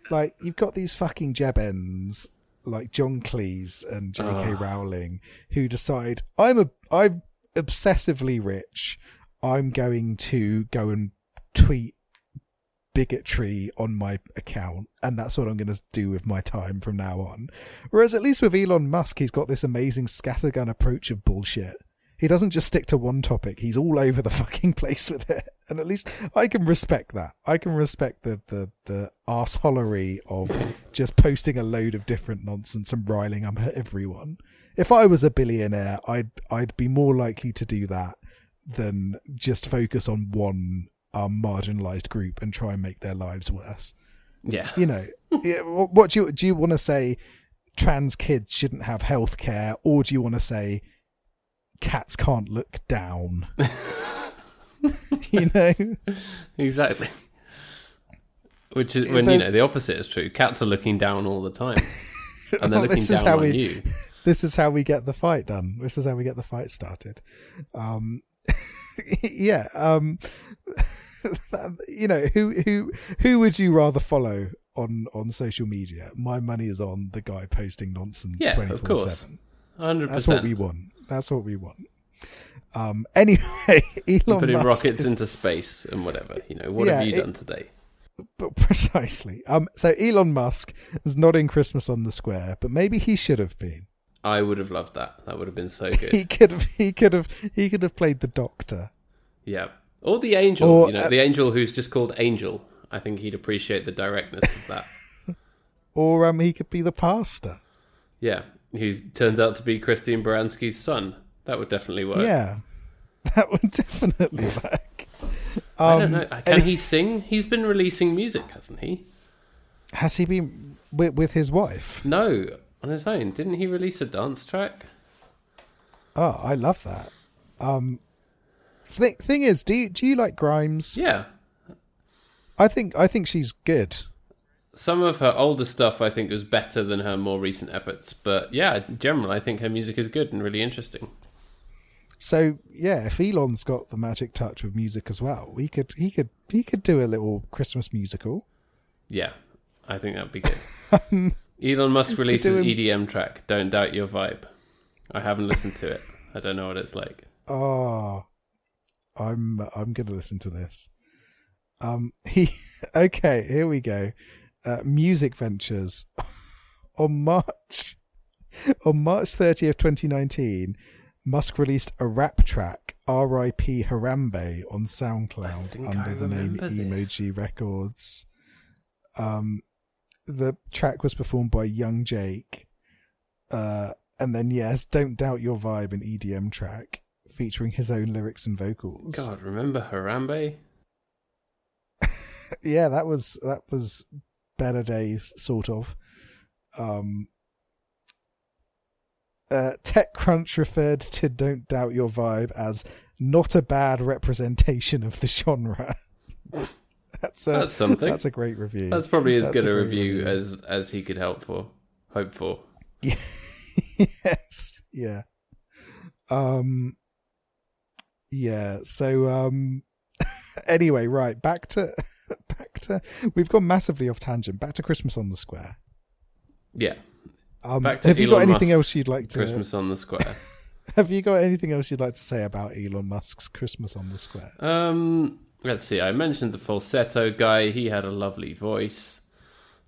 like you've got these fucking jebens, like John Cleese and J.K. Ah. Rowling, who decide I'm a, I'm obsessively rich. I'm going to go and tweet bigotry on my account, and that's what I'm going to do with my time from now on. Whereas at least with Elon Musk, he's got this amazing scattergun approach of bullshit. He doesn't just stick to one topic; he's all over the fucking place with it. And at least I can respect that. I can respect the the the arseholery of just posting a load of different nonsense and riling up everyone. If I was a billionaire, I'd I'd be more likely to do that than just focus on one um, marginalized group and try and make their lives worse. Yeah. You know, yeah, what do you do? You want to say trans kids shouldn't have health care, or do you want to say cats can't look down? you know, Exactly. Which is when you know the opposite is true. Cats are looking down all the time, and they're Well, looking this is down how on we- you. this is how we get the fight done. This is how we get the fight started. Um, yeah. Um, you know, who who who would you rather follow on on social media? My money is on the guy posting nonsense Yeah, twenty of course. seven. Hundred That's what we want. That's what we want. Um, anyway, Elon Putting Musk rockets is, into space and whatever. You know, what Yeah, have you it- done today? but precisely. Um, so Elon Musk is not in Christmas on the Square, but maybe he should have been. I would have loved that. That would have been so good. He could have. He could have. He could have played the Doctor. yeah. Or the angel. Or, you know, uh, the angel who's just called Angel. I think he'd appreciate the directness of that. Or um, he could be the pastor. Yeah. Who turns out to be Christine Baranski's son. That would definitely work. Yeah, that would definitely work. I Um, don't know. Can he sing? He's been releasing music, hasn't he? Has he been with, with his wife? No, on his own. Didn't he release a dance track? Oh, I love that. Um, th- thing is, do you, do you like Grimes? Yeah. I think I think she's good. Some of her older stuff I think was better than her more recent efforts, but yeah, in general I think her music is good and really interesting. So yeah, if Elon's got the magic touch with music as well, he could he could he could do a little Christmas musical. Yeah, I think that'd be good. Elon Musk releases EDM track. Don't doubt your vibe. I haven't listened to it. I don't know what it's like. Oh, I'm I'm gonna listen to this. Um, he okay. Here we go. Uh, music Ventures on March on March thirtieth, twenty nineteen. Musk released a rap track, R.I.P. Harambe, on SoundCloud under I the name this. Emo G Records. Um, the track was performed by Yung Jake. Uh, and then yes, don't doubt your vibe, an EDM track featuring his own lyrics and vocals. God, remember Harambe? Yeah, that was that was better days, sort of. Um, uh, TechCrunch referred to "Don't Doubt Your Vibe" as not a bad representation of the genre. that's a, That's something. That's a great review. That's probably as That's good a a review review. as as he could help for, hope for. yes, yeah. Um, yeah. So, um, anyway, right back to back to we've gone massively off tangent. Back to Christmas on the Square. Yeah. Um, Back to have you got anything Musk's else you'd like to? Christmas on the Square. Have you got anything else you'd like to say about Elon Musk's Christmas on the Square? Um, let's see. I mentioned the falsetto guy. He had a lovely voice.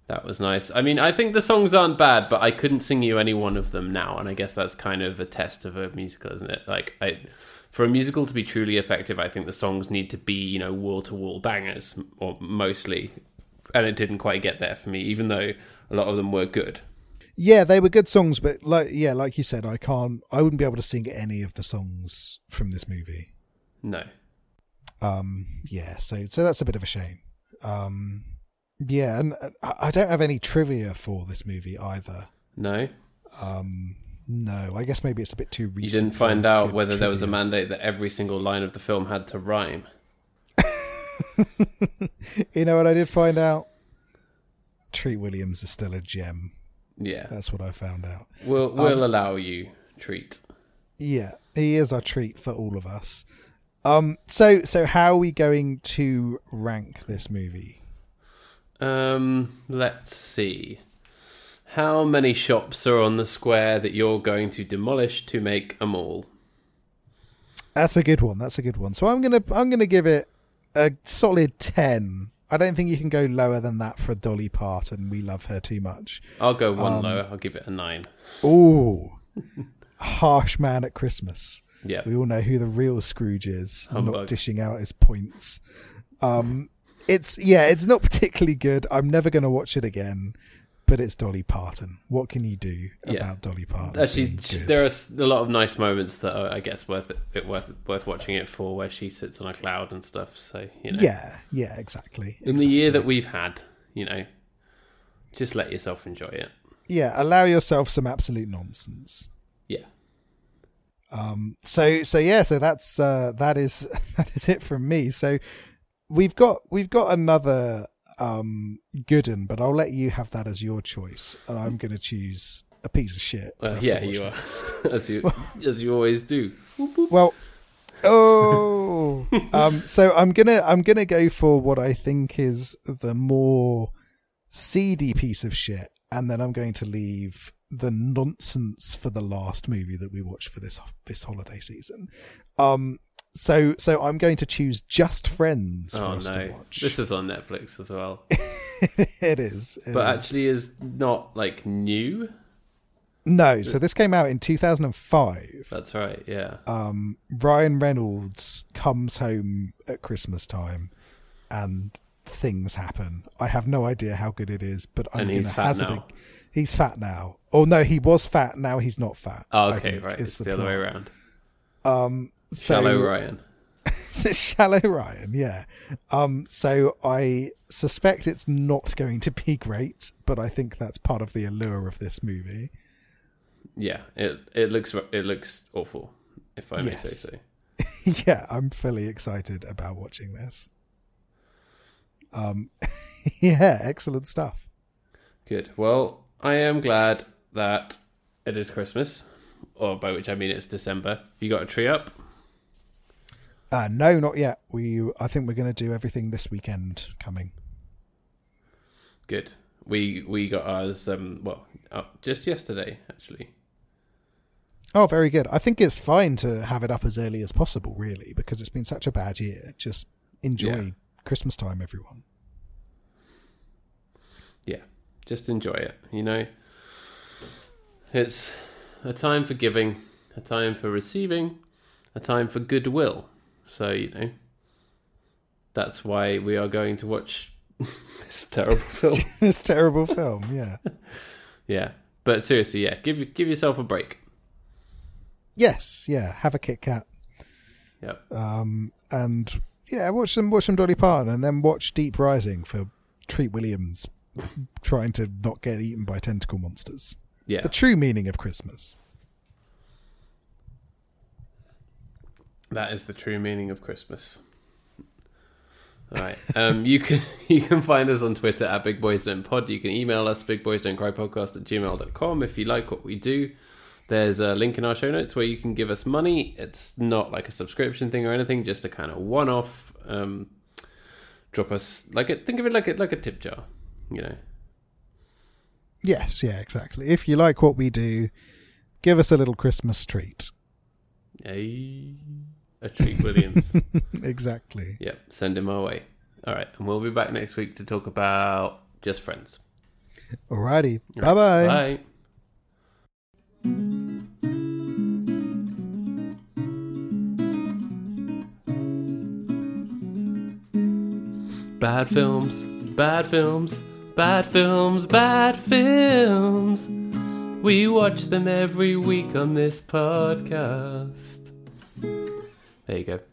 That was nice. I mean, I think the songs aren't bad, but I couldn't sing you any one of them now, and I guess that's kind of a test of a musical, isn't it? Like, I, for a musical to be truly effective, I think the songs need to be, you know, wall to wall bangers, or mostly, and it didn't quite get there for me, even though a lot of them were good. Yeah, they were good songs, but like yeah, like you said, I can't. I wouldn't be able to sing any of the songs from this movie. No. Um, yeah, so so that's a bit of a shame. Um, yeah, and uh, I don't have any trivia for this movie either. No. Um, no, I guess maybe it's a bit too recent. You didn't find out whether there was a mandate that every single line of the film had to rhyme. you know what I did find out? Treat Williams is still a gem. Yeah. That's what I found out. We'll we'll allow you treat. Yeah, he is our treat for all of us. Um, so so how are we going to rank this movie? Um, let's see. How many shops are on the square that you're going to demolish to make a mall? That's a good one. That's a good one. So I'm gonna I'm gonna give it a solid ten. I don't think you can go lower than that for Dolly Parton. We love her too much. I'll go Um, one lower. I'll give it a nine. Ooh, harsh man at Christmas. Yeah. We all know who the real Scrooge is, not dishing out his points. Um, it's yeah, it's not particularly good. I'm never going to watch it again, but it's Dolly Parton. What can you do Yeah. about Dolly Parton? Actually, there are a lot of nice moments that are, I guess, worth it, worth worth watching it for, where she sits on a cloud and stuff. So you know, yeah, yeah, exactly. in the year that we've had, you know, just let yourself enjoy it. yeah, allow yourself some absolute nonsense. Yeah. Um, so so yeah, so that's uh, that is that is it from me. So we've got we've got another um good one, but I'll let you have that as your choice, and I'm going to choose a piece of shit. Uh, yeah, you are, as you as you always do. Well, oh, um, so I'm gonna I'm gonna go for what I think is the more seedy piece of shit, and then I'm going to leave the nonsense for the last movie that we watched for this this holiday season. Um, so so I'm going to choose Just Friends Oh no, watch. this is on Netflix as well, it is, it but is. actually is not like new. no. So this came out in 2005. That's right. Yeah. um, Ryan Reynolds comes home at Christmas time and things happen. I have no idea how good it is, but I'm going to hazard now. He's fat now. Oh no, he was fat. Now he's not fat. Oh, okay, right. It's the, other way around. Um, so, Shallow Ryan. shallow Ryan, yeah. Um, so I suspect it's not going to be great, but I think that's part of the allure of this movie. Yeah, it it looks it looks awful. if I may Yes. say so. yeah, I'm fully excited about watching this. Um, yeah, excellent stuff. Good. Well, I am glad that it is Christmas, or by which I mean it's December. Have You got a tree up? Uh, no, not yet. We, I think we're going to do everything this weekend coming. Good. We we got ours um well up just yesterday actually. Oh, very good. I think it's fine to have it up as early as possible, really, because it's been such a bad year. Just enjoy Yeah. Christmas time, everyone. Yeah. Just enjoy it, you know. It's a time for giving, a time for receiving, a time for goodwill. So, you know, that's why we are going to watch this terrible film. this terrible film, yeah. Yeah. But seriously, yeah, give give yourself a break. Yes, yeah. Have a Kit Kat, Yep. um, and yeah, watch some watch some Dolly Parton, and then watch Deep Rising for Treat Williams trying to not get eaten by tentacle monsters. Yeah. The true meaning of Christmas. That is the true meaning of Christmas. All right. Um, you can you can find us on Twitter at Big Boys Don't Pod. You can email us Big Boys Don't Cry Podcast at gmail.com if you like what we do. There's a link in our show notes where you can give us money. It's not like a subscription thing or anything, just a kind of one off. Um, drop us like a think of it like a like a tip jar, you know. Yes, yeah, exactly. If you like what we do, give us a little Christmas treat. Hey, a treat Williams. exactly. yep, send him our way. All right, and we'll be back next week to talk about just friends. Alrighty. All right, Bye-bye. Bye. Bad films, bad films, bad films, bad films. We watch them every week on this podcast. There you go.